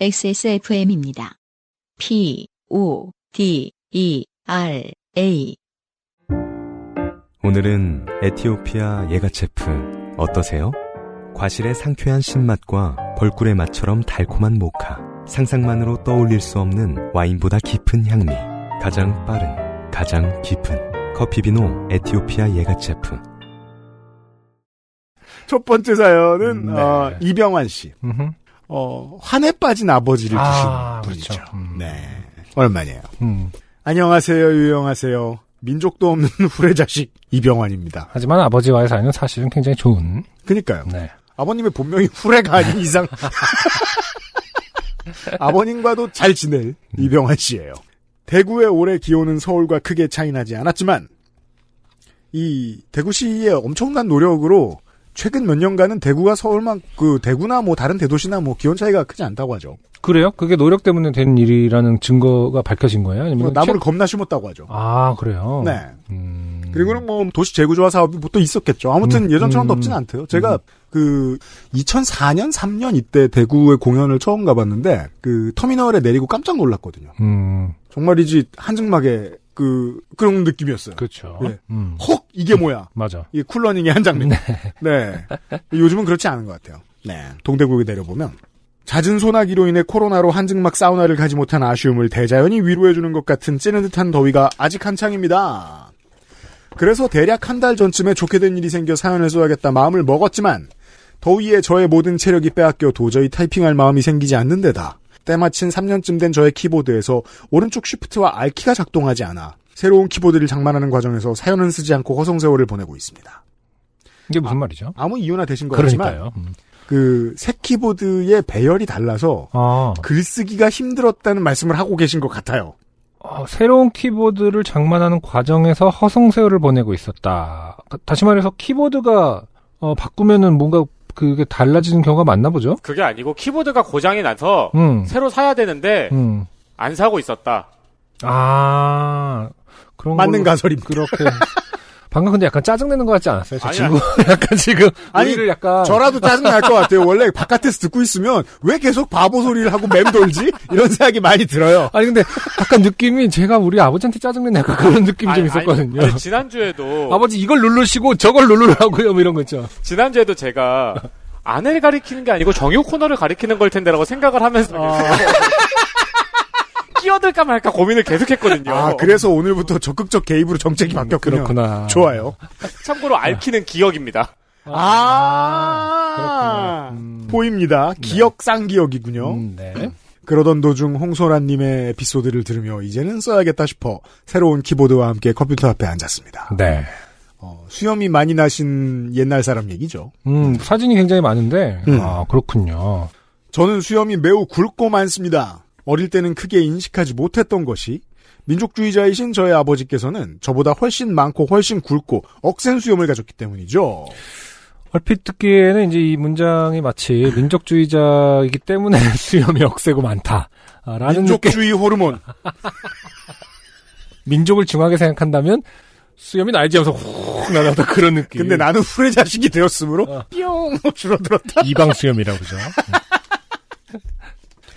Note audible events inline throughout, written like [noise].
XSFM입니다. P, O, D, E, R, A. 오늘은 에티오피아 예가체프 어떠세요? 과실의 상쾌한 신맛과 벌꿀의 맛처럼 달콤한 모카. 상상만으로 떠올릴 수 없는 와인보다 깊은 향미. 가장 빠른, 가장 깊은 커피 비노 에티오피아 예가체프. 첫 번째 사연은 네. 어, 이병환 씨. 음흠. 어, 환에 빠진 아버지를 아, 두신 분이죠. 그렇죠. 음. 네. 오랜만이에요. 음. 안녕하세요, 유영하세요. 민족도 없는 [laughs] 후레자식 이병환입니다. 하지만 아버지와의 사이는 사실은 굉장히 좋은. 그니까요. 네. 아버님의 본명이 후레가 아닌 이상 [laughs] 아버님과도 잘 지낼 이병환 씨예요. 대구의 올해 기온은 서울과 크게 차이나지 않았지만 이 대구시의 엄청난 노력으로 최근 몇 년간은 대구가 서울만 그 대구나 뭐 다른 대도시나 뭐 기온 차이가 크지 않다고 하죠. 그래요? 그게 노력 때문에 된 일이라는 증거가 밝혀진 거예요? 아니면 뭐 나무를 최- 겁나 심었다고 하죠. 아 그래요. 네. 음. 그리고는 뭐 도시 재구조화 사업이 뭐 또 있었겠죠. 아무튼 음, 예전처럼 음, 덥진 않대요. 제가 그 2004년 3년 이때 대구에 공연을 처음 가봤는데 그 터미널에 내리고 깜짝 놀랐거든요. 음. 정말이지 한증막에 그 그런 느낌이었어요. 그렇죠. 네. 음. 헉 이게 뭐야? 맞아. 이 쿨러닝의 한 장면. 네. 요즘은 그렇지 않은 것 같아요. 네. 동대구에 내려보면 잦은 소나기로 인해 코로나로 한증막 사우나를 가지 못한 아쉬움을 대자연이 위로해주는 것 같은 찌는 듯한 더위가 아직 한창입니다. 그래서 대략 한 달 전쯤에 좋게 된 일이 생겨 사연을 써야겠다 마음을 먹었지만 더위에 저의 모든 체력이 빼앗겨 도저히 타이핑할 마음이 생기지 않는 데다 때마침 3년쯤 된 저의 키보드에서 오른쪽 쉬프트와 R키가 작동하지 않아 새로운 키보드를 장만하는 과정에서 사연은 쓰지 않고 허송세월을 보내고 있습니다. 이게 무슨 말이죠? 아무 이유나 되신 그러니까요. 음. 그새 키보드의 배열이 달라서 아, 글쓰기가 힘들었다는 말씀을 하고 계신 것 같아요. 어, 새로운 키보드를 장만하는 과정에서 허송세월을 보내고 있었다. 다- 다시 말해서 키보드가 어, 바꾸면은 뭔가 그게 달라지는 경우가 많나 보죠? 그게 아니고 키보드가 고장이 나서 음. 새로 사야 되는데 음. 안 사고 있었다. 아, 그런 맞는 가설입니다. 그렇게. 방금 근데 약간 짜증내는 것 같지 않았어요? 저 아니야. 친구 [laughs] 약간 지금 아니, 약간 저라도 짜증날 것 같아요. 원래 바깥에서 듣고 있으면 왜 계속 바보 소리를 하고 맴돌지? 이런 생각이 많이 들어요. 아니 근데 약간 느낌이 제가 우리 아버지한테 짜증내는 약간 그런 느낌이 좀 있었거든요. 아니, 지난주에도 아버지 이걸 누르시고 저걸 누르라고요, 뭐 이런 거 있죠. 지난주에도 제가 아내를 가리키는 게 아니고 정유 코너를 가리키는 걸 텐데라고 생각을 하면서 [laughs] 끼어들까 말까 고민을 계속했거든요. 아, 그래서 오늘부터 적극적 개입으로 정책이 바뀌었군요. 그렇구나. 좋아요. 참고로 앓기는 기억입니다. 아, 그렇구나. 음. 보입니다. 기억 쌍기억이군요. 음, 네. 그러던 도중 홍소라님의 에피소드를 들으며 이제는 써야겠다 싶어 새로운 키보드와 함께 컴퓨터 앞에 앉았습니다. 네. 어, 수염이 많이 나신 옛날 사람 얘기죠. 음, 사진이 굉장히 많은데, 음. 아, 그렇군요. 저는 수염이 매우 굵고 많습니다. 어릴 때는 크게 인식하지 못했던 것이 민족주의자이신 저의 아버지께서는 저보다 훨씬 많고 훨씬 굵고 억센 수염을 가졌기 때문이죠. 얼핏 듣기에는 이제 이 문장이 마치 민족주의자이기 때문에 [laughs] 수염이 억세고 많다. 아, 라는 느낌, 민족주의 호르몬. [laughs] 민족을 중하게 생각한다면 수염이 날지 하면서 훅 날아다 그런 느낌. 근데 나는 후레 자식이 되었으므로 어. 뿅 줄어들었다. 이방 수염이라고 그러죠. [laughs]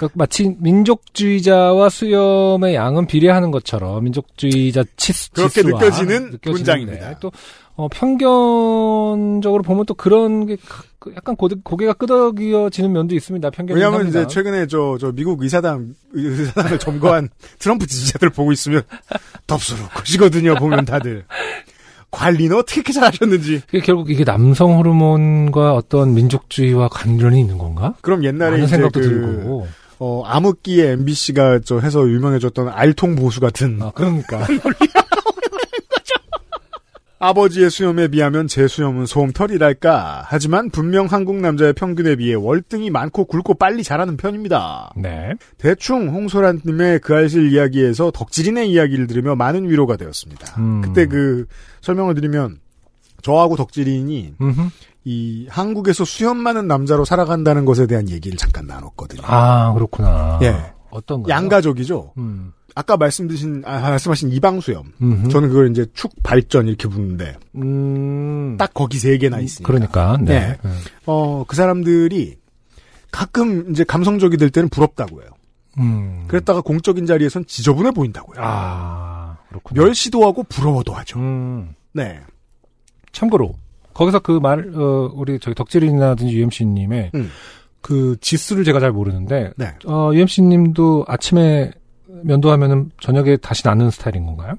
그러니까 마치 민족주의자와 수염의 양은 비례하는 것처럼 민족주의자 치수 그렇게 치수와 느껴지는 느껴지는데 문장입니다. 또 어, 편견적으로 보면 또 그런 게 가- 그 약간 고개 가 끄덕여지는 면도 있습니다. 편견이 왜냐하면 이제 최근에 저, 저 미국 의사당, 의사당을 [laughs] 점거한 트럼프 지지자들 보고 있으면 덥수룩하시거든요, 보면 다들. 관리는 어떻게 잘하셨는지. 결국 이게 남성 호르몬과 어떤 민족주의와 관련이 있는 건가? 그럼 옛날에 이제 생각도 그, 들고. 어, 암흑기에 MBC가 저 해서 유명해졌던 알통 보수 같은 아, 그러니까. [laughs] 아버지의 수염에 비하면 제 수염은 솜털이랄까. 하지만 분명 한국 남자의 평균에 비해 월등히 많고 굵고 빨리 자라는 편입니다. 네. 대충 홍소란님의 그 알실 이야기에서 덕질인의 이야기를 들으며 많은 위로가 되었습니다. 음. 그때 그 설명을 드리면 저하고 덕질인이 음흠. 이 한국에서 수염 많은 남자로 살아간다는 것에 대한 얘기를 잠깐 나눴거든요. 아, 그렇구나. 예. 어떤 거? 양가족이죠. 음. 아까 말씀드신 아, 말씀하신 이방수염. 음흠. 저는 그걸 이제 축 발전 이렇게 부르는데 음. 딱 거기 세 개나 있으니까. 그러니까. 네. 네. 어, 그 사람들이 가끔 이제 감성적이 될 때는 부럽다고 해요. 음. 그랬다가 공적인 자리에선 지저분해 보인다고요. 아, 그렇군요. 멸시도 하고 부러워도 하죠. 음. 네. 참고로 거기서 그 말, 어, 우리 저기 덕질이나든지 UMC님의 음. 그 지수를 제가 잘 모르는데, 네. 어, UMC님도 아침에 면도하면은 저녁에 다시 나는 스타일인 건가요?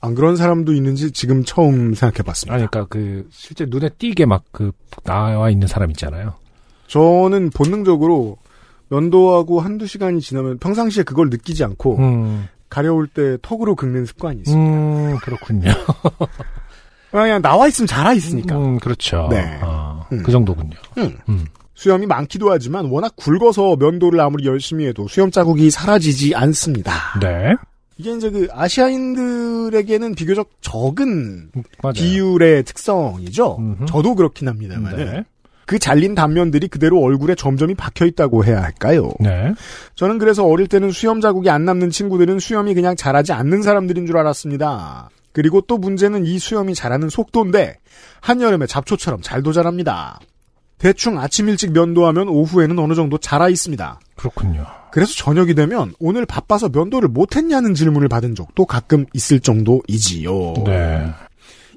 안 그런 사람도 있는지 지금 처음 생각해 봤습니다. 아니, 그러니까 그 실제 눈에 띄게 막 그 나와 있는 사람 있잖아요. 저는 본능적으로 면도하고 한두 시간이 지나면 평상시에 그걸 느끼지 않고 음, 가려울 때 턱으로 긁는 습관이 있어요. 음, 그렇군요. [laughs] 그냥 나와 있으면 자라 있으니까. 음, 그렇죠. 네. 아, 음. 그 정도군요. 음. 음. 수염이 많기도 하지만 워낙 굵어서 면도를 아무리 열심히 해도 수염 자국이 사라지지 않습니다. 네. 이게 이제 그 아시아인들에게는 비교적 적은 맞아요. 비율의 특성이죠. 음흠. 저도 그렇긴 합니다만 네. 그 잘린 단면들이 그대로 얼굴에 점점이 박혀 있다고 해야 할까요? 네. 저는 그래서 어릴 때는 수염 자국이 안 남는 친구들은 수염이 그냥 자라지 않는 사람들인 줄 알았습니다. 그리고 또 문제는 이 수염이 자라는 속도인데 한여름에 잡초처럼 잘도 자랍니다. 대충 아침 일찍 면도하면 오후에는 어느 정도 자라 있습니다. 그렇군요. 그래서 저녁이 되면 오늘 바빠서 면도를 못했냐는 질문을 받은 적도 가끔 있을 정도이지요. 네.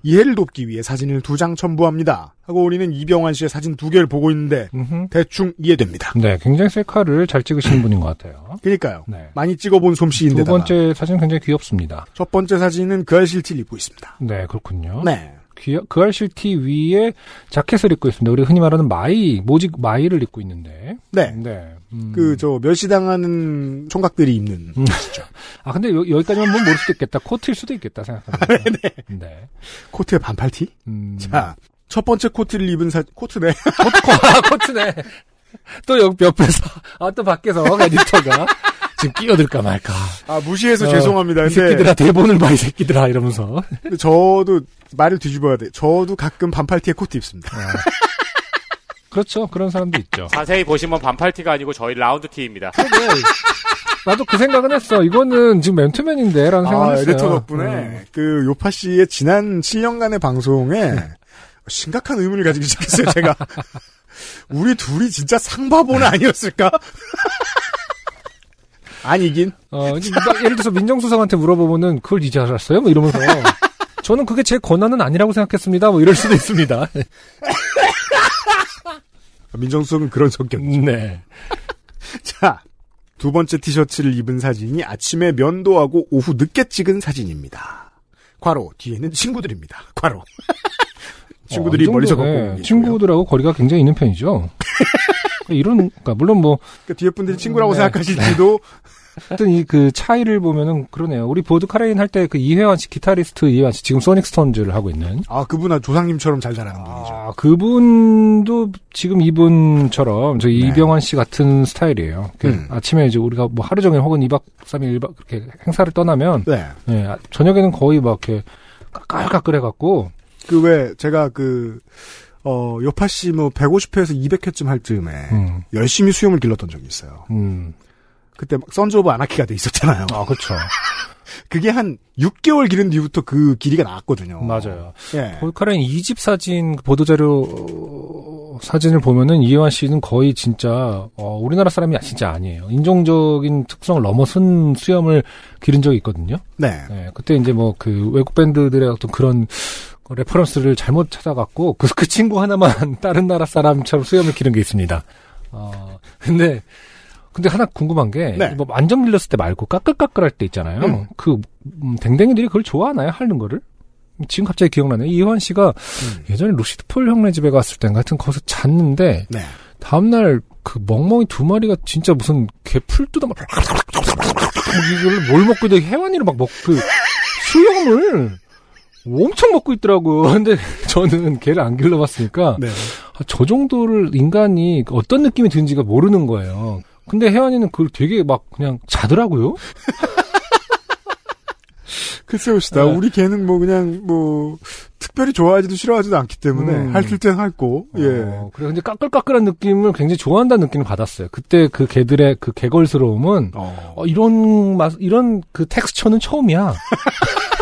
이해를 돕기 위해 사진을 두 장 첨부합니다. 하고 우리는 이병환 씨의 사진 두 개를 보고 있는데 음흠. 대충 이해됩니다. 네, 굉장히 셀카를 잘 찍으시는 분인 것 같아요. 그러니까요. 네. 많이 찍어본 두 솜씨인데다가 번째 사진 굉장히 귀엽습니다. 첫 번째 사진은 그 알실 티를 입고 있습니다. 네, 그렇군요. 네. 귀, 그 알실티 위에 자켓을 입고 있습니다. 우리 흔히 말하는 마이, 모직 마이를 입고 있는데. 네. 네. 음. 그, 저, 멸시당하는 총각들이 입는. 음. [laughs] 아, 근데 여, 여기까지만 보면 모를 수도 있겠다. 코트일 수도 있겠다, 생각하면. [laughs] 네. 네. 코트에 반팔티? 음. 자, 첫 번째 코트를 입은 사, 코트네. 코트, 아, 코트네. 또 옆, 옆에서, 아, 또 밖에서 [laughs] 에디터가 지금 끼어들까 말까. 아, 무시해서 어, 죄송합니다. 이 새끼들아, 대본을 봐, 이 새끼들아, 이러면서. 근데 저도 말을 뒤집어야 돼. 저도 가끔 반팔티에 코트 입습니다. 그렇죠. 그런 사람도 있죠. 자세히 보시면 반팔티가 아니고 저희 라운드 티입니다. 나도 그 생각은 했어. 이거는 지금 맨투맨인데, 라는 생각을 아, 했어요. 에디터 덕분에 음. 그 요파 씨의 지난 7년간의 방송에 심각한 의문을 가지기 시작했어요, 제가. 우리 둘이 진짜 상바보는 아니었을까? 아니긴. 어, 예를 들어서 민정수석한테 물어보면은 그걸 이제 알았어요? 뭐 이러면서. 저는 그게 제 권한은 아니라고 생각했습니다. 뭐 이럴 수도 있습니다. [laughs] 민정수석은 그런 성격. 네. 자, 두 번째 티셔츠를 입은 사진이 아침에 면도하고 오후 늦게 찍은 사진입니다. 괄호, 뒤에는 친구들입니다. 괄호. [laughs] 친구들이 어, 멀리서 걷고 네, 친구들하고 거리가 굉장히 있는 편이죠. [laughs] 이런, 그러니까 물론 뭐, 그러니까 뒤에 분들이 친구라고 네. 생각하실지도 어떤 이그 차이를 보면은 그러네요. 우리 보드카레인 할 때 그 이해완 씨, 기타리스트 이해완 씨, 지금 소닉 스톤즈를 하고 있는. 아 그분은 조상님처럼 잘 자라는 분이죠. 아, 그분도 지금 이분처럼 저 이병환 씨 같은 스타일이에요. 그 네. 음. 아침에 이제 우리가 뭐 하루 종일 혹은 2박 3일 1박 그렇게 행사를 떠나면 네. 예, 아, 저녁에는 거의 막 이렇게 까끌까끌해 갖고 그 왜 제가 그 어, 요파 씨 뭐 150회에서 200회쯤 할 즈음에 음, 열심히 수염을 길렀던 적이 있어요. 음. 그때 막 Sons of Anarchy가 돼 있었잖아요. 아, 그렇죠. [laughs] 그게 한 6개월 기른 뒤부터 그 길이가 나왔거든요. 맞아요. 예. 보드카레인 2집 사진, 보도자료 어, 사진을 보면은 이해완 씨는 거의 진짜, 어, 우리나라 사람이 진짜 아니에요. 인종적인 특성을 넘어선 수염을 기른 적이 있거든요. 네. 네, 그때 이제 뭐 그 외국 밴드들의 어떤 그런 reference를 잘못 찾아갖고 그, 그 친구 하나만 [laughs] 다른 나라 사람처럼 수염을 기른 게 있습니다. 어, 근데, 근데 하나 궁금한 게, 네. 뭐 완전 길렀을 때 말고 까끌까끌 할 때 있잖아요. 음. 그, 음, 댕댕이들이 그걸 좋아하나요? 하는 거를? 지금 갑자기 기억나네요. 이해완 씨가 음. 예전에 루시드 폴 형네 집에 갔을 때인가 하여튼 거기서 잤는데, 네. 다음날 그 멍멍이 두 마리가 진짜 무슨 개풀 뜯어 막 이걸 뭘 먹고 있는데 해완이를 막 먹 그 수염을 엄청 먹고 있더라고요. [laughs] 근데 저는 개를 안 길러봤으니까 네. 아, 저 정도를 인간이 어떤 느낌이 드는지가 모르는 거예요. 근데 혜환이는 그걸 되게 막 그냥 자더라고요. [laughs] 글쎄요, 시다. 네. 우리 개는 뭐 그냥 뭐 특별히 좋아하지도 싫어하지도 않기 때문에 음. 핥을 땐 예. 어, 그래 근데 까끌까끌한 느낌을 굉장히 좋아한다는 느낌을 받았어요. 그때 그 개들의 그 개걸스러움은 어. 어, 이런 맛, 이런 그 텍스처는 처음이야. [laughs]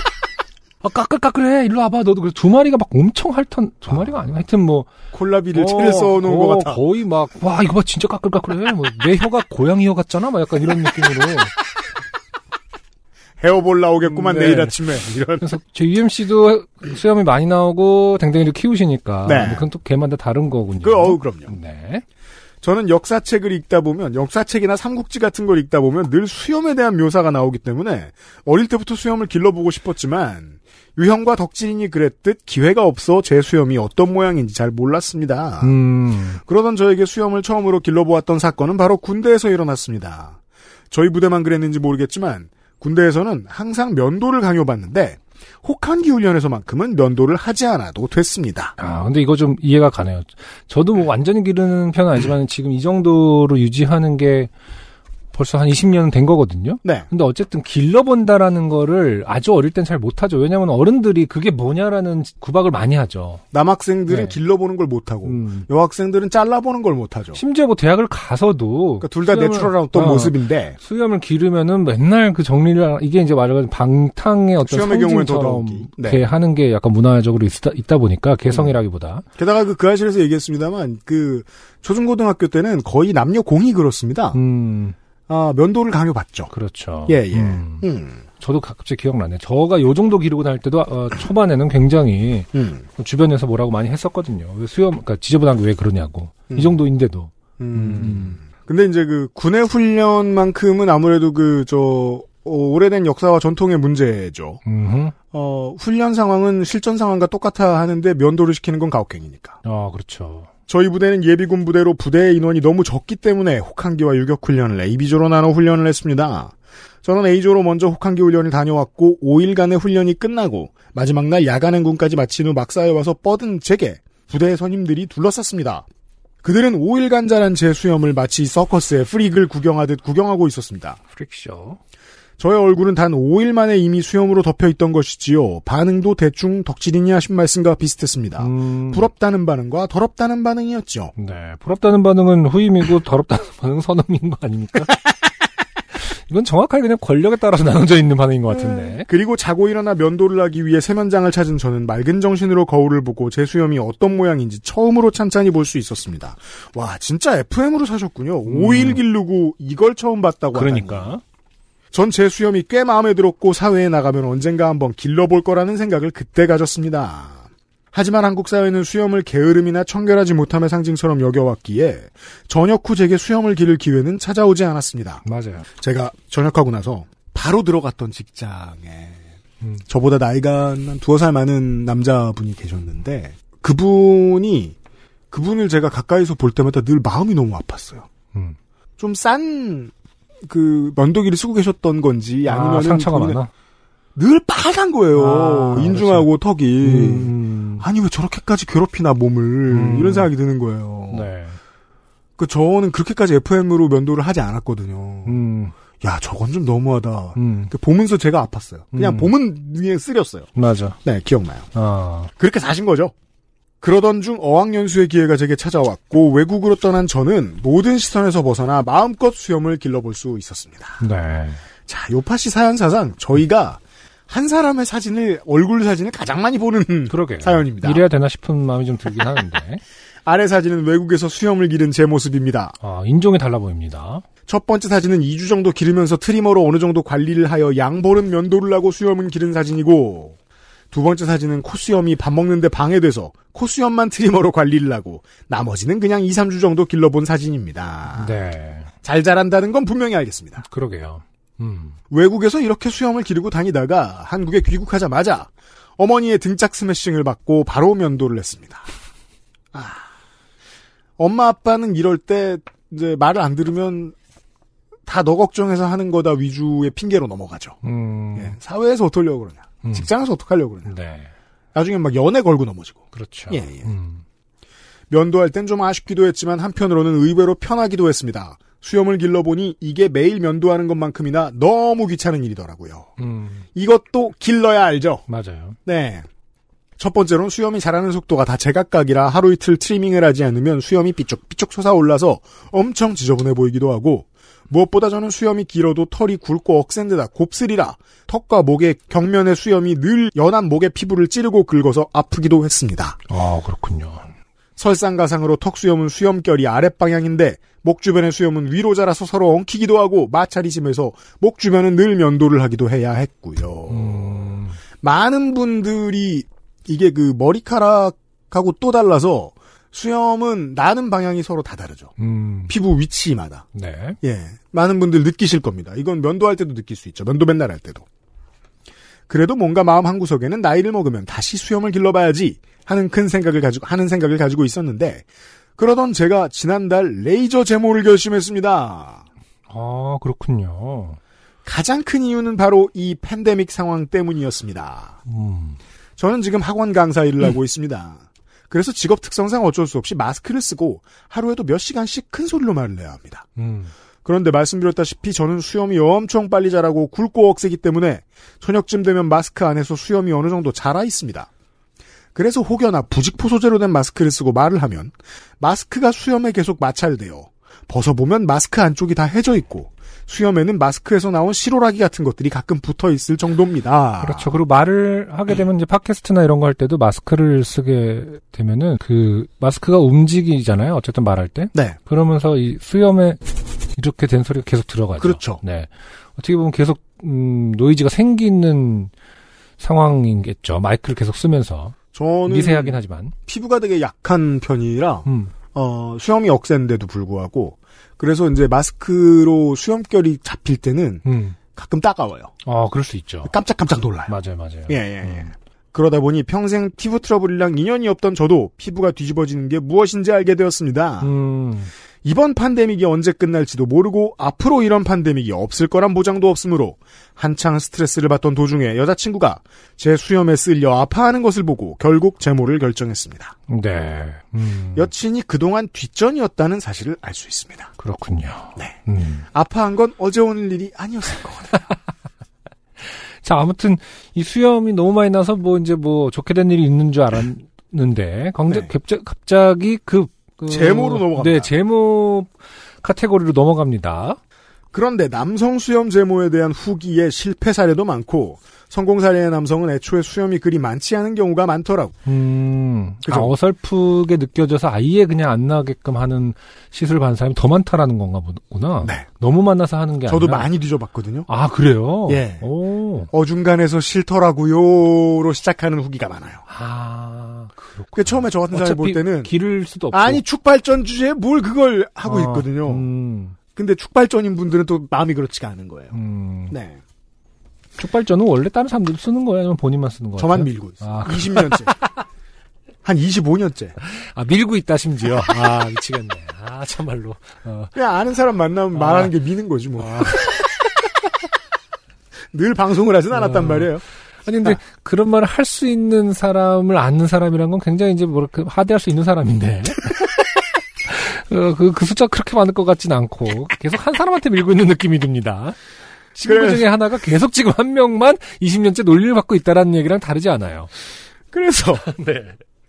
아, 까끌까끌해. 일로 와봐. 너도. 그래서 두 마리가 막 엄청 핥던, 두 마리가 아니고 하여튼 뭐. 콜라비를 채를 써놓은 어, 것 같아. 거의 막, 와, 이거 봐. 진짜 까끌까끌해. 뭐, 내 혀가 고양이 혀 같잖아? 막 약간 이런 느낌으로. [laughs] 헤어볼 나오겠구만, 네. 내일 아침에. 이런. 그래서 제 UMC도 수염이 많이 나오고 댕댕이도 키우시니까. 네. 근데 그건 또 걔마다 다른 거군요. 그, 어우, 그럼요. 네. 저는 역사책을 읽다 보면, 역사책이나 삼국지 같은 걸 읽다 보면 늘 수염에 대한 묘사가 나오기 때문에 어릴 때부터 수염을 길러보고 싶었지만, 유형과 덕질인이 그랬듯 기회가 없어 제 수염이 어떤 모양인지 잘 몰랐습니다. 음. 그러던 저에게 수염을 처음으로 길러보았던 사건은 바로 군대에서 일어났습니다. 저희 부대만 그랬는지 모르겠지만 군대에서는 항상 면도를 강요받는데 혹한기 훈련에서만큼은 면도를 하지 않아도 됐습니다. 아, 근데 이거 좀 이해가 가네요. 저도 뭐 완전히 기르는 편은 아니지만 지금 이 정도로 유지하는 게 벌써 한 20년은 된 거거든요. 네. 근데 어쨌든 길러본다라는 거를 아주 어릴 땐 잘 못하죠. 왜냐하면 어른들이 그게 뭐냐라는 구박을 많이 하죠. 남학생들은 네. 길러보는 걸 못하고 음. 여학생들은 잘라보는 걸 못하죠. 심지어 뭐 대학을 가서도 그러니까 둘 다 내추럴한 어떤 어, 모습인데 수염을 기르면은 맨날 그 정리를 이게 이제 말하자면 방탕의 어떤 수염의 상징처럼 더더욱이. 네. 하는 게 약간 문화적으로 있다, 있다 보니까 개성이라기보다 게다가 그, 그 아실에서 얘기했습니다만 그 초중고등학교 때는 거의 남녀 공이 그렇습니다. 음 아, 면도를 강요받죠. 그렇죠. 예, 예. 음. 음. 저도 갑자기 기억나네. 저가 요 정도 기르고 다닐 때도 어, 초반에는 굉장히 음. 주변에서 뭐라고 많이 했었거든요. 왜 수염, 그러니까 지저분한 게 왜 그러냐고. 음. 이 정도인데도. 음. 근데 이제 그 군의 훈련만큼은 아무래도 그저 어, 오래된 역사와 전통의 문제죠. 음, 어, 훈련 상황은 실전 상황과 똑같아 하는데 면도를 시키는 건 가혹행위니까. 아 그렇죠. 저희 부대는 예비군 부대로 부대의 인원이 너무 적기 때문에 혹한기와 유격 훈련을 A비조로 나눠 훈련을 했습니다. 저는 A조로 먼저 혹한기 훈련을 다녀왔고 5일간의 훈련이 끝나고 마지막 날 야간 행군까지 마친 후 막사에 와서 뻗은 제게 부대의 선임들이 둘러쌌습니다. 그들은 5일간 자란 제 수염을 마치 서커스의 프릭을 구경하듯 구경하고 있었습니다. 프릭쇼. 저의 얼굴은 단 5일 만에 이미 수염으로 덮여 있던 것이지요. 반응도 대충 덕질이니 하신 말씀과 비슷했습니다. 음, 부럽다는 반응과 더럽다는 반응이었죠. 네, 부럽다는 반응은 후임이고 더럽다는 [laughs] 반응은 선음인 거 아닙니까? [laughs] 이건 정확하게 그냥 권력에 따라서 [laughs] 나눠져 있는 반응인 것 같은데. 그리고 자고 일어나 면도를 하기 위해 세면장을 찾은 저는 맑은 정신으로 거울을 보고 제 수염이 어떤 모양인지 처음으로 찬찬히 볼 수 있었습니다. 와, 진짜 FM으로 사셨군요. 5일 기르고 이걸 처음 봤다고. 그러니까. 전 제 수염이 꽤 마음에 들었고 사회에 나가면 언젠가 한번 길러볼 거라는 생각을 그때 가졌습니다. 하지만 한국 사회는 수염을 게으름이나 청결하지 못함의 상징처럼 여겨왔기에 전역 후 제게 수염을 기를 기회는 찾아오지 않았습니다. 맞아요. 제가 전역하고 나서 바로 들어갔던 직장에 음. 저보다 나이가 한 두어 살 많은 남자분이 계셨는데 그분이 그분을 제가 가까이서 볼 때마다 늘 마음이 너무 아팠어요. 음. 좀싼 그 면도기를 쓰고 계셨던 건지 아, 아니면 상처가 많아. 늘 빨간 거예요. 아, 인중하고 턱이. 음, 아니 왜 저렇게까지 괴롭히나 몸을 음. 이런 생각이 드는 거예요. 네. 그 저는 그렇게까지 FM으로 면도를 하지 않았거든요. 음, 야 저건 좀 너무하다. 음, 그 보면서 제가 아팠어요. 그냥 음. 보면 위에 쓰렸어요. 맞아. 네, 기억나요. 아, 그렇게 사신 거죠. 그러던 중 어학연수의 기회가 제게 찾아왔고 외국으로 떠난 저는 모든 시선에서 벗어나 마음껏 수염을 길러볼 수 있었습니다. 네. 자, 요파시 사연 사상 저희가 한 사람의 사진을 얼굴 사진을 가장 많이 보는 그러게. 사연입니다. 이래야 되나 싶은 마음이 좀 들긴 하는데. [laughs] 아래 사진은 외국에서 수염을 기른 제 모습입니다. 아, 인종이 달라 보입니다. 첫 번째 사진은 2주 정도 기르면서 트리머로 어느 정도 관리를 하여 양볼은 면도를 하고 수염은 기른 사진이고 두 번째 사진은 코수염이 밥 먹는데 방해돼서 코수염만 트리머로 관리를 하고 나머지는 그냥 2, 3주 정도 길러본 사진입니다. 네. 잘 자란다는 건 분명히 알겠습니다. 그러게요. 음. 외국에서 이렇게 수염을 기르고 다니다가 한국에 귀국하자마자 어머니의 등짝 스매싱을 받고 바로 면도를 했습니다. 아. 엄마 아빠는 이럴 때 이제 말을 안 들으면 다 너 걱정해서 하는 거다 위주의 핑계로 넘어가죠. 음. 예, 사회에서 어떡하려고 그러냐. 음. 직장에서 어떡하려고 그러냐. 네. 나중에 막 연애 걸고 넘어지고. 그렇죠. 예, 예. 음. 면도할 땐 좀 아쉽기도 했지만 한편으로는 의외로 편하기도 했습니다. 수염을 길러보니 이게 매일 면도하는 것만큼이나 너무 귀찮은 일이더라고요. 음. 이것도 길러야 알죠? 맞아요. 네. 첫 번째로는 수염이 자라는 속도가 다 제각각이라 하루 이틀 트리밍을 하지 않으면 수염이 삐쭉삐쭉 솟아올라서 엄청 지저분해 보이기도 하고 무엇보다 저는 수염이 길어도 털이 굵고 억센 데다 곱슬이라 턱과 목의 경면의 수염이 늘 연한 목의 피부를 찌르고 긁어서 아프기도 했습니다. 아, 그렇군요. 설상가상으로 턱수염은 수염결이 아랫방향인데 목 주변의 수염은 위로 자라서 서로 엉키기도 하고 마찰이 심해서 목 주변은 늘 면도를 하기도 해야 했고요. 음, 많은 분들이 이게 그 머리카락하고 또 달라서 수염은 나는 방향이 서로 다 다르죠. 음, 피부 위치마다. 네. 예. 많은 분들 느끼실 겁니다. 이건 면도할 때도 느낄 수 있죠. 면도 맨날 할 때도. 그래도 뭔가 마음 한구석에는 나이를 먹으면 다시 수염을 길러봐야지 하는 큰 생각을 가지고, 하는 생각을 가지고 있었는데, 그러던 제가 지난달 레이저 제모를 결심했습니다. 아, 그렇군요. 가장 큰 이유는 바로 이 팬데믹 상황 때문이었습니다. 음, 저는 지금 학원 강사 일을 하고 있습니다. 그래서 직업 특성상 어쩔 수 없이 마스크를 쓰고 하루에도 몇 시간씩 큰 소리로 말을 해야 합니다. 음, 그런데 말씀드렸다시피 저는 수염이 엄청 빨리 자라고 굵고 억세기 때문에 저녁쯤 되면 마스크 안에서 수염이 어느 정도 자라 있습니다. 그래서 혹여나 부직포 소재로 된 마스크를 쓰고 말을 하면 마스크가 수염에 계속 마찰되어 벗어보면 마스크 안쪽이 다 해져 있고 수염에는 마스크에서 나온 시로라기 같은 것들이 가끔 붙어 있을 정도입니다. 그렇죠. 그리고 말을 하게 되면 이제 팟캐스트나 이런 거 할 때도 마스크를 쓰게 되면은 그 마스크가 움직이잖아요. 어쨌든 말할 때. 네. 그러면서 이 수염에 이렇게 된 소리가 계속 들어가죠. 그렇죠. 네. 어떻게 보면 계속 음, 노이즈가 생기는 상황이겠죠. 마이크를 계속 쓰면서 저는 미세하긴 하지만. 피부가 되게 약한 편이라 음. 어, 수염이 억센데도 불구하고 그래서 이제 마스크로 수염결이 잡힐 때는 음. 가끔 따가워요. 아, 그럴 수 있죠. 깜짝깜짝 놀라요. 맞아요, 맞아요. 예, 예, 예. 그러다 보니 평생 피부 트러블이랑 인연이 없던 저도 피부가 뒤집어지는 게 무엇인지 알게 되었습니다. 음. 이번 팬데믹이 언제 끝날지도 모르고 앞으로 이런 팬데믹이 없을 거란 보장도 없으므로 한창 스트레스를 받던 도중에 여자친구가 제 수염에 쓸려 아파하는 것을 보고 결국 제모를 결정했습니다. 네. 음. 여친이 그동안 뒷전이었다는 사실을 알 수 있습니다. 그렇군요. 네. 음. 아파한 건 어제 오늘 일이 아니었을 것 같아요. [laughs] 자, 아무튼 이 수염이 너무 많이 나서 뭐 이제 뭐 좋게 된 일이 있는 줄 알았는데 강제 네. 갑자, 갑자기 그, 그 제모로 넘어갑니다. 네, 제모 카테고리로 넘어갑니다. 그런데 남성 수염 제모에 대한 후기에 실패 사례도 많고 성공 사례의 남성은 애초에 수염이 그리 많지 않은 경우가 많더라고. 음, 그죠? 아, 어설프게 느껴져서 아예 그냥 안 나게끔 하는 시술 받는 사람이 더 많다라는 건가 보구나. 네. 너무 많아서 하는 게 저도 아니라. 많이 뒤져봤거든요. 아, 그래요? 예. 오. 어중간해서 싫더라고요로 시작하는 후기가 많아요. 아, 그렇군. 그 처음에 저 같은 사람이 볼 때는 기를 수도 없고. 아니 축발전 주제에 뭘 그걸 하고 아, 있거든요. 음, 근데 축발전인 분들은 또 마음이 그렇지가 않은 거예요. 음. 네, 촉발전은 원래 다른 사람들 쓰는 거예요? 아니면 본인만 쓰는 거예요? 저만 밀고 있어요. 아, 20년째. 한 25년째. 아, 밀고 있다, 심지어. [laughs] 아, 미치겠네. 아, 참말로. 어. 그냥 아는 사람 만나면 아. 말하는 게 미는 거지 뭐. [laughs] 늘 방송을 하진 않았단 어. 말이에요. 아니, 근데 그런 말을 할 수 있는 사람을 아는 사람이란 건 굉장히 이제 뭐랄까, 하대할 수 있는 사람인데. [laughs] 어, 그, 그 숫자 그렇게 많을 것 같진 않고, 계속 한 사람한테 밀고 있는 느낌이 듭니다. 친구 그래. 중에 하나가 계속 지금 한 명만 20년째 논리를 받고 있다라는 얘기랑 다르지 않아요. 그래서 [laughs] 네.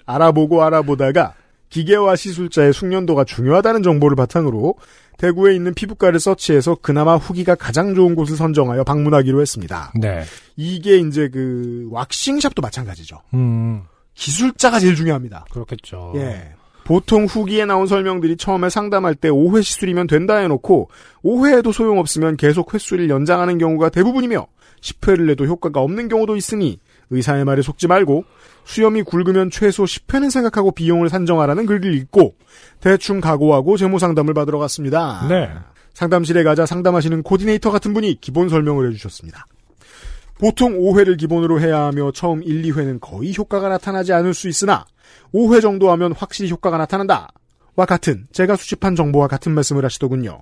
알아보고 알아보다가 기계와 시술자의 숙련도가 중요하다는 정보를 바탕으로 대구에 있는 피부과를 서치해서 그나마 후기가 가장 좋은 곳을 선정하여 방문하기로 했습니다. 네. 이게 이제 그 왁싱샵도 마찬가지죠. 음, 기술자가 제일 중요합니다. 그렇겠죠. 예. 보통 후기에 나온 설명들이 처음에 상담할 때 5회 시술이면 된다 해놓고 5회에도 소용없으면 계속 횟수를 연장하는 경우가 대부분이며 10회를 내도 효과가 없는 경우도 있으니 의사의 말에 속지 말고 수염이 굵으면 최소 10회는 생각하고 비용을 산정하라는 글을 읽고 대충 각오하고 재무 상담을 받으러 갔습니다. 네. 상담실에 가자 상담하시는 코디네이터 같은 분이 기본 설명을 해주셨습니다. 보통 5회를 기본으로 해야 하며 처음 1, 2회는 거의 효과가 나타나지 않을 수 있으나 5회 정도 하면 확실히 효과가 나타난다. 와 같은 제가 수집한 정보와 같은 말씀을 하시더군요.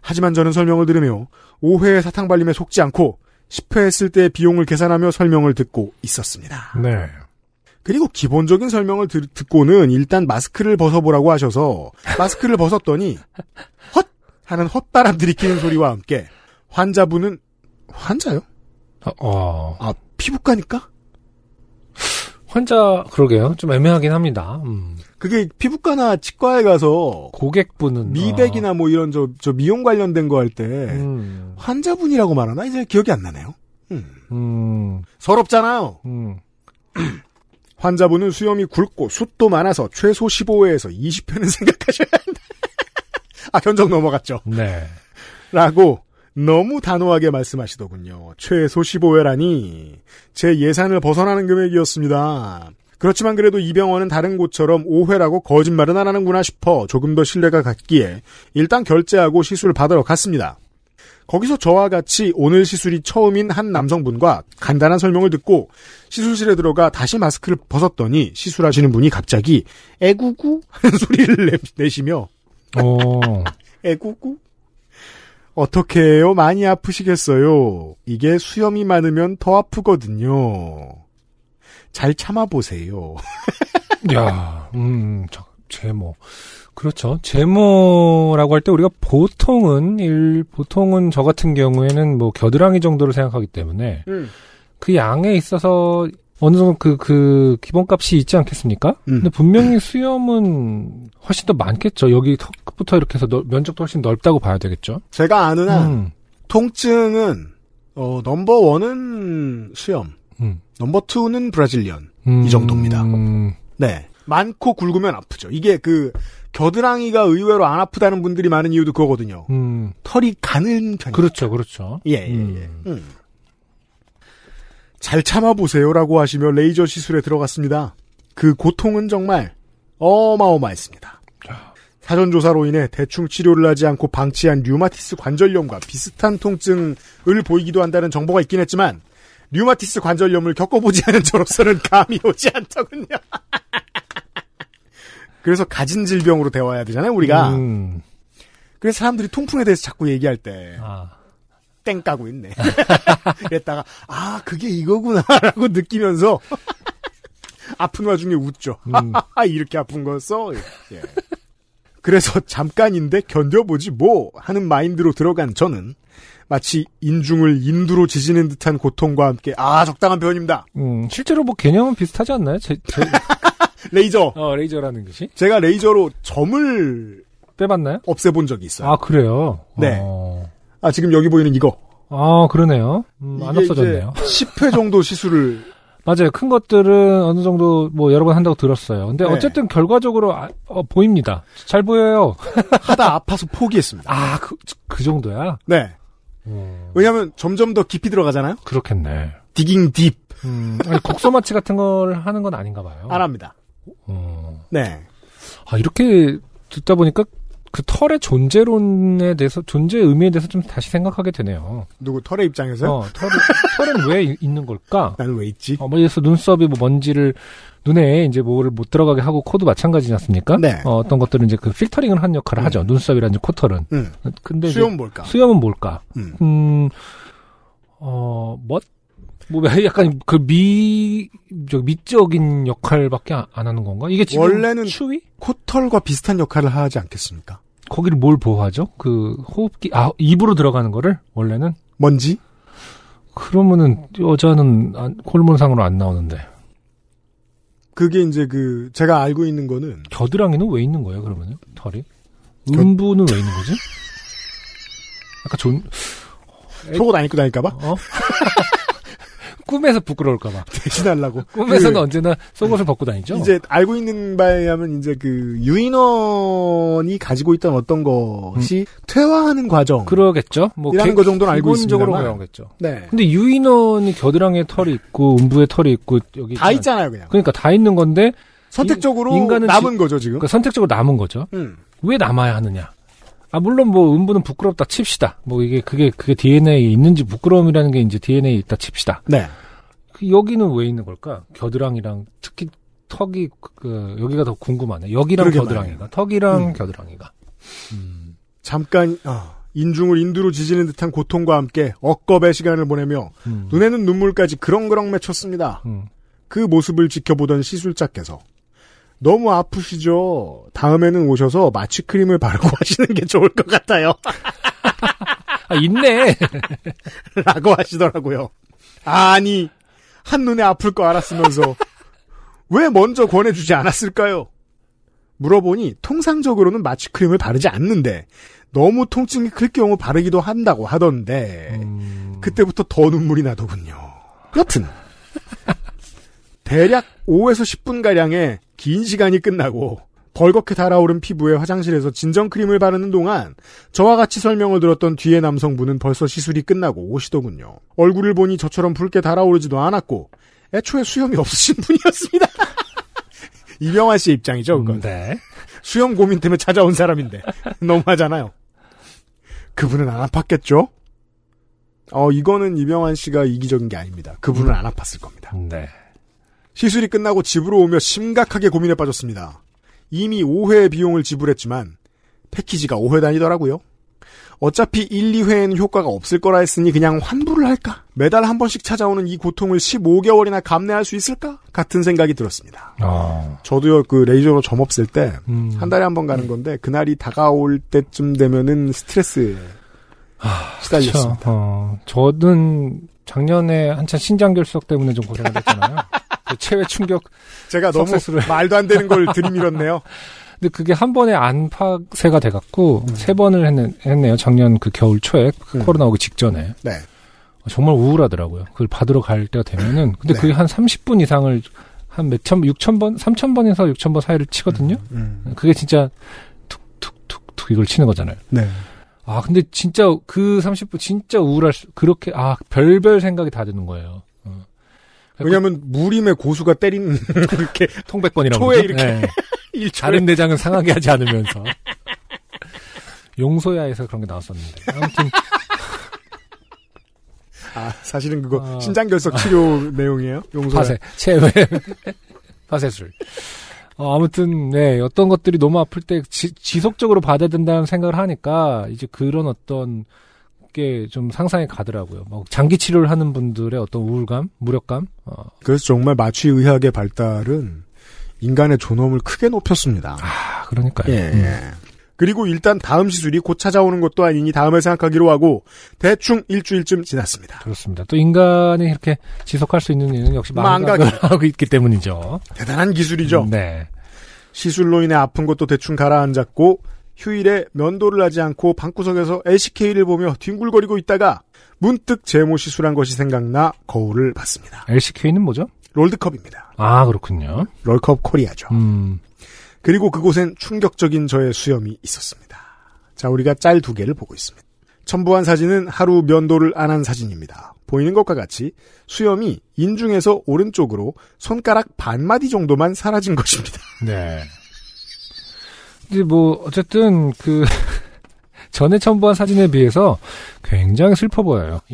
하지만 저는 설명을 들으며 5회의 사탕 발림에 속지 않고 10회 했을 때 비용을 계산하며 설명을 듣고 있었습니다. 네. 그리고 기본적인 설명을 들- 듣고는 일단 마스크를 벗어보라고 하셔서 마스크를 벗었더니 헛 하는 헛바람 들이키는 소리와 함께 환자분은 환자요? 어, 어. 아 피부과니까? 환자, 그러게요. 좀 애매하긴 합니다. 음. 그게 피부과나 치과에 가서 고객분은 미백이나 뭐 이런 저, 저 미용 관련된 거 할때 어, 음, 환자분이라고 말하나 이제 기억이 안 나네요. 음. 음, 서럽잖아요. 음. [clears throat] 환자분은 수염이 굵고 숱도 많아서 최소 15회에서 20회는 [laughs] 생각하셔야 한다. [laughs] 아 견적 넘어갔죠. 네. 라고 너무 단호하게 말씀하시더군요. 최소 15회라니 제 예산을 벗어나는 금액이었습니다. 그렇지만 그래도 이 병원은 다른 곳처럼 5회라고 거짓말은 안 하는구나 싶어 조금 더 신뢰가 갔기에 일단 결제하고 시술 받으러 갔습니다. 거기서 저와 같이 오늘 시술이 처음인 한 남성분과 간단한 설명을 듣고 시술실에 들어가 다시 마스크를 벗었더니 시술하시는 분이 갑자기 애구구 하는 소리를 내, 내시며 어, [laughs] 애구구? 어떻게 해요? 많이 아프시겠어요? 이게 수염이 많으면 더 아프거든요. 잘 참아보세요. [laughs] 야, 음, 저, 제모. 그렇죠. 제모라고 할 때 우리가 보통은, 일, 보통은 저 같은 경우에는 뭐 겨드랑이 정도를 생각하기 때문에 그 양에 있어서 어느 정도 그, 그 기본값이 있지 않겠습니까? 음. 근데 분명히 수염은 훨씬 더 많겠죠. 여기 턱부터 이렇게 해서 넓- 면적도 훨씬 넓다고 봐야 되겠죠. 제가 아는 한 음, 통증은 어, number one은 수염, 음, number two는 Brazilian. 음, 이 정도입니다. 음, 네. 많고 굵으면 아프죠. 이게 그 겨드랑이가 의외로 안 아프다는 분들이 많은 이유도 그거거든요. 음, 털이 가는 편이 그렇죠, 그렇죠. 예, 예, 예. 음. 음. 잘 참아보세요라고 하시며 레이저 시술에 들어갔습니다. 그 고통은 정말 어마어마했습니다. 사전조사로 인해 대충 치료를 하지 않고 방치한 류마티스 관절염과 비슷한 통증을 보이기도 한다는 정보가 있긴 했지만 류마티스 관절염을 겪어보지 않은 저로서는 감이 오지 않더군요. [laughs] 그래서 가진 질병으로 대화해야 되잖아요, 우리가. 음, 그래서 사람들이 통풍에 대해서 자꾸 얘기할 때 아, 땡 까고 있네. [laughs] 그랬다가 아 그게 이거구나라고 [laughs] 느끼면서 [laughs] 아픈 와중에 웃죠. 음. 이렇게 아픈 거였어. 예. 그래서 잠깐인데 견뎌보지 뭐 하는 마인드로 들어간 저는 마치 인중을 인두로 지지는 듯한 고통과 함께 아 적당한 표현입니다. 음, 실제로 뭐 개념은 비슷하지 않나요? 제, 제, 레이저. 어, 레이저라는 것이? 제가 레이저로 점을 빼봤나요? 없애본 적이 있어요. 아, 그래요? 네. 어. 아 지금 여기 보이는 이거. 아, 그러네요. 음, 안 없어졌네요. 이제 10회 정도 시술을 [laughs] 맞아요. 큰 것들은 어느 정도 뭐 여러 번 한다고 들었어요. 근데 네. 어쨌든 결과적으로 아, 어, 보입니다. 잘 보여요. [laughs] 하다 아파서 포기했습니다. 아, 그, 그 정도야? 네. 음, 왜냐하면 점점 더 깊이 들어가잖아요. 그렇겠네. 디깅 딥안 음, 아니, 국소마취 같은 걸 하는 건 아닌가 봐요. 합니다. 어. 네. 아, 이렇게 듣다 보니까 그 털의 존재론에 대해서, 존재의 의미에 대해서 좀 다시 생각하게 되네요. 누구 털의 입장에서 어, 털은, 털은 왜 이- 있는 걸까? [laughs] 나는 왜 있지? 어, 뭐, 예서 눈썹이 뭐 먼지를, 눈에 이제 뭐를 못 들어가게 하고 코도 마찬가지지 않습니까? 네. 어, 어떤 것들은 이제 그 필터링을 한 역할을 음. 하죠. 눈썹이라든지 코털은. 음. 근데 수염 뭘까? 수염은 뭘까? 음. 음, 어, 뭐, 뭐, [laughs] 약간 그 미, 저 미적인 역할밖에 안, 안 하는 건가? 이게 지금 원래는- 추위? 코털과 비슷한 역할을 하지 않겠습니까? 거기를 뭘 보호하죠? 그 호흡기, 아, 입으로 들어가는 거를? 원래는? 먼지? 그러면은 여자는 안, 호르몬상으로 안 나오는데. 그게 이제 그 제가 알고 있는 거는 겨드랑이는 왜 있는 거예요, 그러면은? 털이? 겨- 음부는 왜 있는 거지? 약간 존, 속옷 안 입고 다닐까봐 어? [laughs] 꿈에서 부끄러울까봐. 대신하려고. [laughs] 꿈에서는 그 언제나 속옷을 벗고 다니죠? 이제 알고 있는 바에 의하면 이제 그 유인원이 가지고 있던 어떤 것이 퇴화하는 과정. 음. 그러겠죠? 뭐, 개- 거 정도는 알고 기본적으로 있습니다만. 그러겠죠. 네. 근데 유인원이 겨드랑이에 털이 있고, 음부에 털이 있고, 여기. 다 있잖아요. 그냥. 그러니까 다 있는 건데, 선택적으로 인 간은 남은 거죠, 지금. 그러니까 선택적으로 남은 거죠. 음. 왜 남아야 하느냐? 아, 물론 뭐, 음부는 부끄럽다 칩시다. 뭐, 이게, 그게, 그게 DNA에 있는지 부끄러움이라는 게 이제 DNA에 있다 칩시다. 네. 그 여기는 왜 있는 걸까? 겨드랑이랑, 특히 턱이, 그, 여기가 더 궁금하네. 여기랑 겨드랑이가. 턱이랑 음. 겨드랑이가. 음. 잠깐 아, 인중을 인두로 지지는 듯한 고통과 함께 억겁의 시간을 보내며 음. 눈에는 눈물까지 그렁그렁 맺혔습니다. 음. 그 모습을 지켜보던 시술자께서 너무 아프시죠? 다음에는 오셔서 마취크림을 바르고 [laughs] 하시는 게 좋을 것 같아요. 아, 있네! [laughs] 라고 하시더라고요. 아니, 한눈에 아플 거 알았으면서 왜 먼저 권해주지 않았을까요? 물어보니 통상적으로는 마취크림을 바르지 않는데 너무 통증이 클 경우 바르기도 한다고 하던데 음, 그때부터 더 눈물이 나더군요. 여튼 대략 5에서 10분 가량의 긴 시간이 끝나고 벌겋게 달아오른 피부에 화장실에서 진정크림을 바르는 동안 저와 같이 설명을 들었던 뒤에 남성분은 벌써 시술이 끝나고 오시더군요. 얼굴을 보니 저처럼 붉게 달아오르지도 않았고 애초에 수염이 없으신 [laughs] 분이었습니다. [laughs] 이병환 씨의 입장이죠, 그건. 네. 수염 고민 때문에 찾아온 사람인데 너무하잖아요. 그분은 안 아팠겠죠? 어 이거는 이병환 씨가 이기적인 게 아닙니다. 그분은 안 아팠을 겁니다. 네. 시술이 끝나고 집으로 오며 심각하게 고민에 빠졌습니다. 이미 5회의 비용을 지불했지만 패키지가 5회 단위더라고요. 어차피 1, 2회에는 효과가 없을 거라 했으니 그냥 환불을 할까? 매달 한 번씩 찾아오는 이 고통을 15개월이나 감내할 수 있을까? 같은 생각이 들었습니다. 어. 저도요 그 레이저로 점 없을 때한 음. 달에 한 번 가는 건데 그날이 다가올 때쯤 되면은 스트레스에 시달렸습니다. 그쵸. 어, 저는 작년에 한참 신장 결석 때문에 좀 고생을 했잖아요. [laughs] 그 체외 충격. [laughs] 제가 너무 석세스를- 말도 안 되는 걸 들이밀었네요. 근데 그게 한 번에 안팎세가 돼갖고 세 번을 했네, 했네 요. 작년 그 겨울 초에 그 음. 코로나 오기 직전에. 네. 정말 우울하더라고요. 그걸 받으러 갈 때가 되면은. 근데 네. 그게 한 30분 이상을 한 몇천, 6천 번, 3천 번에서 6천 번 사이를 치거든요. 음. 그게 진짜 툭툭툭툭 이걸 치는 거잖아요. 네. 아, 근데 진짜 그 30분 진짜 우울할 수, 그렇게, 아, 별별 생각이 다 드는 거예요. 어. 왜냐하면 무림의 고수가 때린 [laughs] 이렇게 통백번이라고. 초에 그러죠? 이렇게 네. [laughs] 일 다른 내장은 상하게 하지 않으면서. [laughs] 용소야에서 그런 게 나왔었는데. 아무튼, 아 사실은 그거 어. 신장결석 치료 내용이에요. 용서. 파세, 체외, 파세술. 어, 아무튼, 네, 어떤 것들이 너무 아플 때 지, 지속적으로 받아야 된다는 생각을 하니까, 이제 그런 어떤 게 좀 상상이 가더라고요. 뭐, 장기 치료를 하는 분들의 어떤 우울감, 무력감, 어, 그래서 정말 마취 의학의 발달은 인간의 존엄을 크게 높였습니다. 아, 그러니까요. 예, 예. 그리고 일단 다음 시술이 곧 찾아오는 것도 아니니 다음을 생각하기로 하고 대충 일주일쯤 지났습니다. 그렇습니다. 또 인간이 이렇게 지속할 수 있는 일은 역시. 망각을 하고 있기 때문이죠. 대단한 기술이죠. 네. 시술로 인해 아픈 것도 대충 가라앉았고 휴일에 면도를 하지 않고 방구석에서 LCK를 보며 뒹굴거리고 있다가 문득 제모 시술한 것이 생각나 거울을 봤습니다. LCK는 뭐죠? 롤드컵입니다. 아, 그렇군요. 롤컵 코리아죠. 음, 그리고 그곳엔 충격적인 저의 수염이 있었습니다. 자, 우리가 짤 두 개를 보고 있습니다. 첨부한 사진은 하루 면도를 안 한 사진입니다. 보이는 것과 같이 수염이 인중에서 오른쪽으로 손가락 반마디 정도만 사라진 것입니다. 네. 근데 뭐, 어쨌든, 그, [laughs] 전에 첨부한 사진에 비해서 굉장히 슬퍼 보여요. [laughs]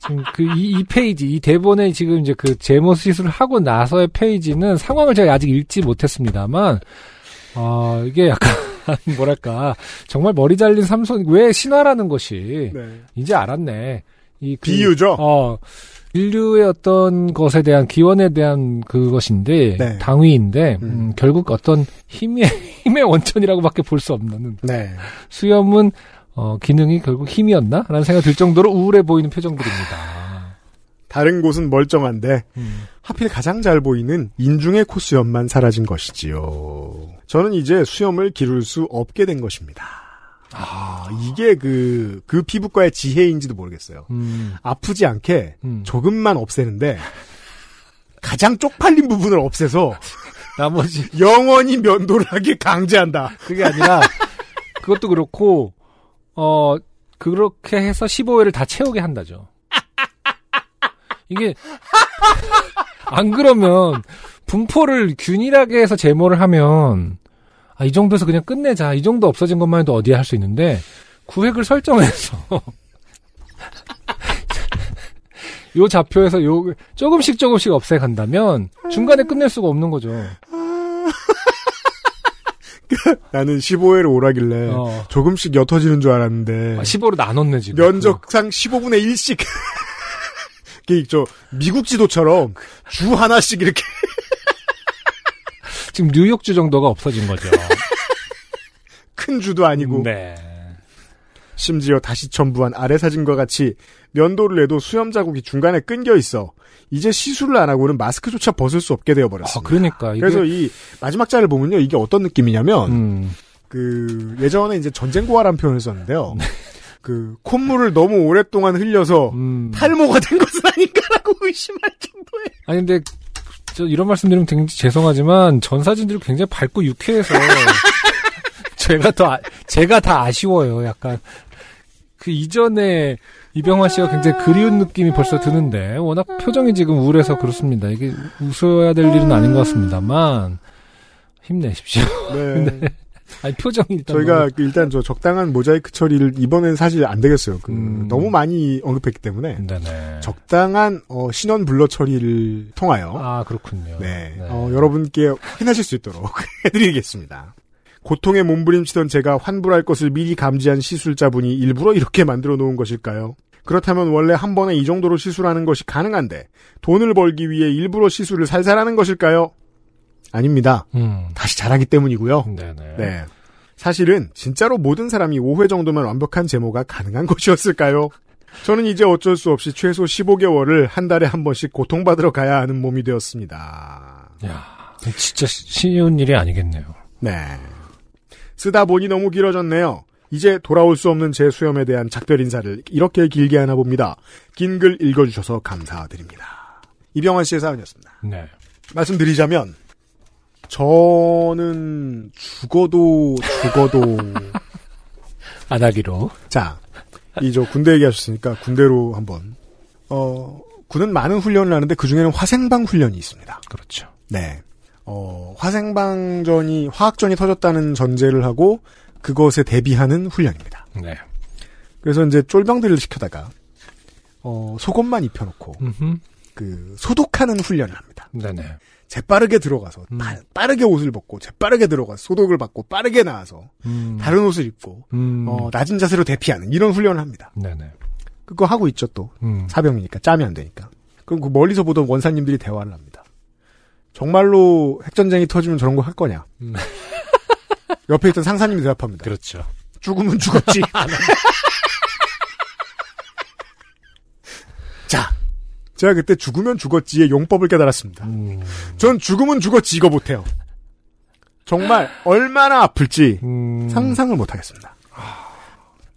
지금 그, 이, 이 페이지, 이 대본에 지금 이제 그 제모 시술을 하고 나서의 페이지는 상황을 제가 아직 읽지 못했습니다만, 어, 이게 약간, [laughs] 뭐랄까, 정말 머리 잘린 삼손, 왜 신화라는 것이, 이제 알았네. 이 그- 비유죠? 어, 인류의 어떤 것에 대한 기원에 대한 그것인데 네. 당위인데 음. 음, 결국 어떤 힘의 [laughs] 힘의 원천이라고밖에 볼 수 없는 네. 수염은 어, 기능이 결국 힘이었나 라는 생각이 들 정도로 우울해 보이는 표정들입니다. 다른 곳은 멀쩡한데 음. 하필 가장 잘 보이는 인중의 콧수염만 사라진 것이지요. 저는 이제 수염을 기를 수 없게 된 것입니다. 아, 이게 그, 그 피부과의 지혜인지도 모르겠어요. 음, 아프지 않게 음. 조금만 없애는데 가장 쪽팔린 부분을 없애서 [laughs] 나머지 영원히 면도를 하게 강제한다. 그게 아니라 그것도 그렇고 어 그렇게 해서 15회를 다 채우게 한다죠. 이게 안 그러면 분포를 균일하게 해서 제모를 하면 아, 이 정도에서 그냥 끝내자. 이 정도 없어진 것만 해도 어디에 할 수 있는데 구획을 설정해서 [laughs] 요 좌표에서 요 조금씩 조금씩 없애간다면 중간에 끝낼 수가 없는 거죠. 나는 15회를 오라길래 어. 조금씩 옅어지는 줄 알았는데 15로 나눴네 지금. 면적상 15분의 1씩 [laughs] 이게 저 미국 지도처럼 주 하나씩 이렇게 지금 뉴욕주 정도가 없어진 거죠. [laughs] 큰 주도 아니고 네. 심지어 다시 첨부한 아래 사진과 같이 면도를 해도 수염 자국이 중간에 끊겨 있어 이제 시술을 안 하고는 마스크조차 벗을 수 없게 아, 되어 버렸습니다. 그러니까 이게 그래서 이 마지막 자를 보면요 이게 어떤 느낌이냐면 음, 그 예전에 이제 전쟁고아라는 표현을 썼는데요. 네. 그 콧물을 너무 오랫동안 흘려서 음. 탈모가 된 것은 아닌가라고 의심할 정도의. 아니 근데 저 이런 말씀드리면 굉장히 죄송하지만 전 사진들이 굉장히 밝고 유쾌해서 [laughs] 제가 더 아- 제가 다 아쉬워요. 약간 그 이전에 이병헌 씨가 굉장히 그리운 느낌이 벌써 드는데 워낙 표정이 지금 우울해서 그렇습니다. 이게 웃어야 될 일은 아닌 것 같습니다만 힘내십시오. 네. [laughs] 아니 표정이 일단 저희가 너무- 그 일단 저 적당한 모자이크 처리를 이번엔 사실 안 되겠어요. 그 음. 너무 많이 언급했기 때문에 네네. 적당한 어, 신원 블러 처리를 통하여 아 그렇군요. 네, 네. 어, 여러분께 확인하실 수 있도록 [laughs] 해드리겠습니다. 고통에 몸부림치던 제가 환불할 것을 미리 감지한 시술자분이 일부러 이렇게 만들어 놓은 것일까요? 그렇다면 원래 한 번에 이 정도로 시술하는 것이 가능한데 돈을 벌기 위해 일부러 시술을 살살하는 것일까요? 아닙니다. 음. 다시 잘하기 때문이고요. 네네. 네. 사실은 진짜로 모든 사람이 5회 정도면 완벽한 제모가 가능한 [laughs] 것이었을까요? 저는 이제 어쩔 수 없이 최소 15개월을 한 달에 한 번씩 고통받으러 가야 하는 몸이 되었습니다. 야 진짜 쉬운 일이 아니겠네요. 네. 쓰다 보니 너무 길어졌네요. 이제 돌아올 수 없는 제 수염에 대한 작별 인사를 이렇게 길게 하나 봅니다. 긴 글 읽어주셔서 감사드립니다. 이병헌 씨의 사연이었습니다. 네. 말씀드리자면 저는 죽어도 죽어도 [laughs] 안 하기로. 자, 이 저 군대 얘기하셨으니까 군대로 한번 어 군은 많은 훈련을 하는데 그 중에는 화생방 훈련이 있습니다. 그렇죠. 네. 어, 화생방전이, 화학전이 터졌다는 전제를 하고 그것에 대비하는 훈련입니다. 네. 그래서 이제 쫄병들을 시켜다가, 어, 속옷만 입혀놓고, 음흠. 그, 소독하는 훈련을 합니다. 네네. 재빠르게 들어가서, 음. 빠, 빠르게 옷을 벗고, 재빠르게 들어가서, 소독을 받고, 빠르게 나와서, 음. 다른 옷을 입고, 음. 어, 낮은 자세로 대피하는 이런 훈련을 합니다. 네네. 그거 하고 있죠, 또. 음. 사병이니까, 짬이 안 되니까. 그럼 그 멀리서 보던 원사님들이 대화를 합니다. 정말로 핵전쟁이 터지면 저런 거 할 거냐? 음. 옆에 있던 상사님이 대답합니다. 그렇죠. 죽으면 죽었지. [laughs] 자, 제가 그때 죽으면 죽었지의 용법을 깨달았습니다. 음. 전 죽으면 죽었지 이거 못해요. 정말 얼마나 아플지 음. 상상을 못하겠습니다.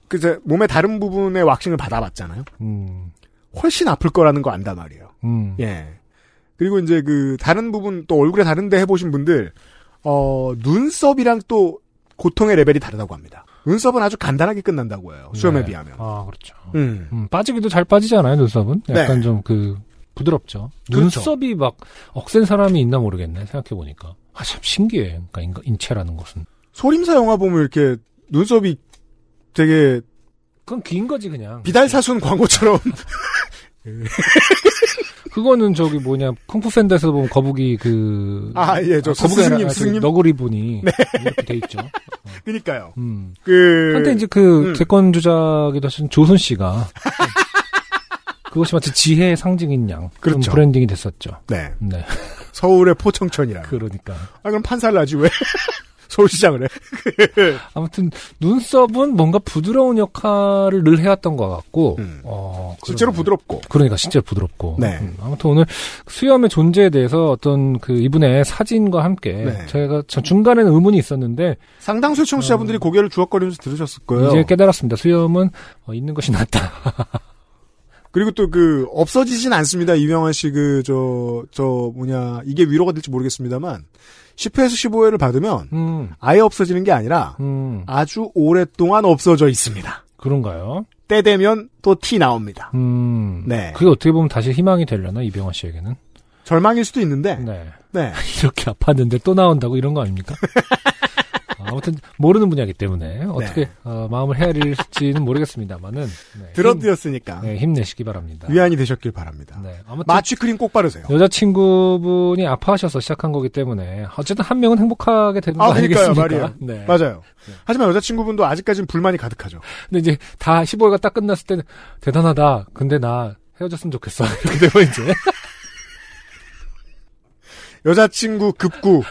그제 몸의 다른 부분의 왁싱을 받아봤잖아요. 음. 훨씬 아플 거라는 거 안단 말이에요. 음. 예. 그리고 이제 그 다른 부분 또 얼굴에 다른데 해보신 분들 어 눈썹이랑 또 고통의 레벨이 다르다고 합니다. 눈썹은 아주 간단하게 끝난다고 해요. 수염에 네. 비하면. 아, 그렇죠. 음. 음, 빠지기도 잘 빠지잖아요, 눈썹은. 약간 네. 좀 그, 부드럽죠. 그렇죠. 눈썹이 막 억센 사람이 있나 모르겠네, 생각해보니까. 아, 참 신기해. 그러니까 인체라는 것은. 소림사 영화 보면 이렇게 눈썹이 되게 그건 긴 거지, 그냥. 비달사순 광고처럼 [laughs] 그거는 저기 뭐냐, 쿵푸 팬더에서 보면 거북이 그. 아, 예, 저 거북이 스승님, 아니라 그 스승님. 너구리 분이. 이렇게 돼 있죠. 그니까요. 음. 그 한때 이제 그 음. 대권 주자기도 하신 조순 씨가. [laughs] 그것이 마치 지혜의 상징인 양. 그런 그렇죠. 브랜딩이 됐었죠. 네 네. 서울의 포청천이라. 그러니까. 아 그럼 판사를 하지 왜 서울시장을 해? [laughs] 아무튼 눈썹은 뭔가 부드러운 역할을 늘 해왔던 것 같고, 음. 어, 실제로 그러네. 부드럽고. 그러니까 실제로 부드럽고. 네. 음, 아무튼 오늘 수염의 존재에 대해서 어떤 그 이분의 사진과 함께 네. 제가 저 중간에는 의문이 있었는데 상당수 청취자분들이 고개를 주걱거리면서 들으셨을 거예요. 어. 이제 깨달았습니다. 수염은 어, 있는 것이 낫다. [laughs] 그리고 또 그 없어지진 않습니다. 이병헌 씨 그 저저 뭐냐 이게 위로가 될지 모르겠습니다만 10회에서 15회를 받으면 음, 아예 없어지는 게 아니라 음, 아주 오랫동안 없어져 있습니다. 그런가요? 때 되면 또 티 나옵니다. 음, 네. 그게 어떻게 보면 다시 희망이 되려나 이병헌 씨에게는? 절망일 수도 있는데 네. 네. [laughs] 이렇게 아팠는데 또 나온다고 이런 거 아닙니까? [laughs] 아무튼 모르는 분야이기 때문에 어떻게 네. 어, 마음을 헤아릴지는 모르겠습니다만은 네, 들어드렸으니까 힘, 네, 힘내시기 바랍니다. 위안이 되셨길 바랍니다. 네, 아무튼 마취크림 꼭 바르세요. 여자친구분이 아파하셔서 시작한 거기 때문에 어쨌든 한 명은 행복하게 되는 거 아, 그러니까요, 아니겠습니까? 말이에요. [laughs] 네. 맞아요. 하지만 여자친구분도 아직까지는 불만이 가득하죠. 근데 이제 다 15회가 딱 끝났을 때는 대단하다. 근데 나 헤어졌으면 좋겠어. [laughs] 이렇게 되면 이제 여자친구 급구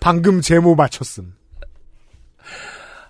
방금 제모 맞췄음.